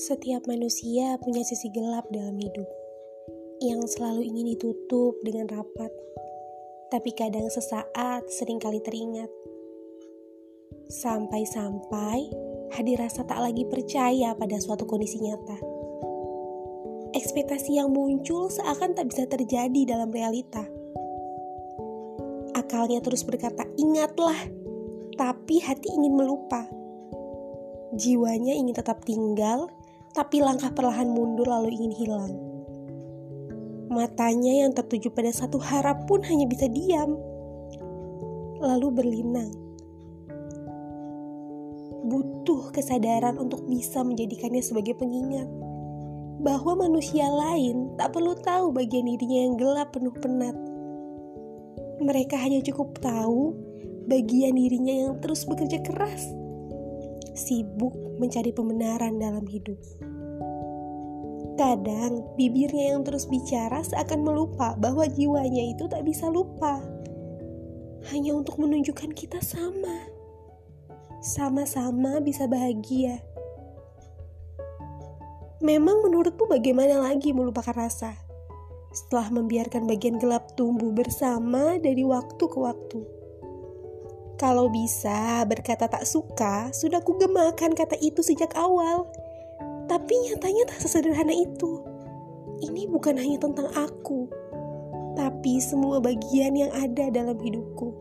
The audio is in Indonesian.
Setiap manusia punya sisi gelap dalam hidup yang selalu ingin ditutup dengan rapat, tapi kadang sesaat sering kali teringat. Sampai-sampai hadir rasa tak lagi percaya pada suatu kondisi nyata. Ekspektasi yang muncul seakan tak bisa terjadi dalam realita. Akalnya terus berkata, "Ingatlah," tapi hati ingin melupa. Jiwanya ingin tetap tinggal, tapi langkah perlahan mundur lalu ingin hilang. Matanya yang tertuju pada satu harap pun hanya bisa diam, lalu berlinang. Butuh kesadaran untuk bisa menjadikannya sebagai pengingat bahwa manusia lain tak perlu tahu bagian dirinya yang gelap penuh penat. Mereka hanya cukup tahu bagian dirinya yang terus bekerja keras sibuk mencari pembenaran dalam hidup. Kadang bibirnya yang terus bicara seakan melupa bahwa jiwanya itu tak bisa lupa. Hanya untuk menunjukkan kita sama. Sama-sama bisa bahagia. Memang menurutmu bagaimana lagi melupakan rasa? Setelah membiarkan bagian gelap tumbuh bersama dari waktu ke waktu. Kalau bisa berkata tak suka, sudah kugemakan kata itu sejak awal. Tapi nyatanya tak sesederhana itu. Ini bukan hanya tentang aku, tapi semua bagian yang ada dalam hidupku.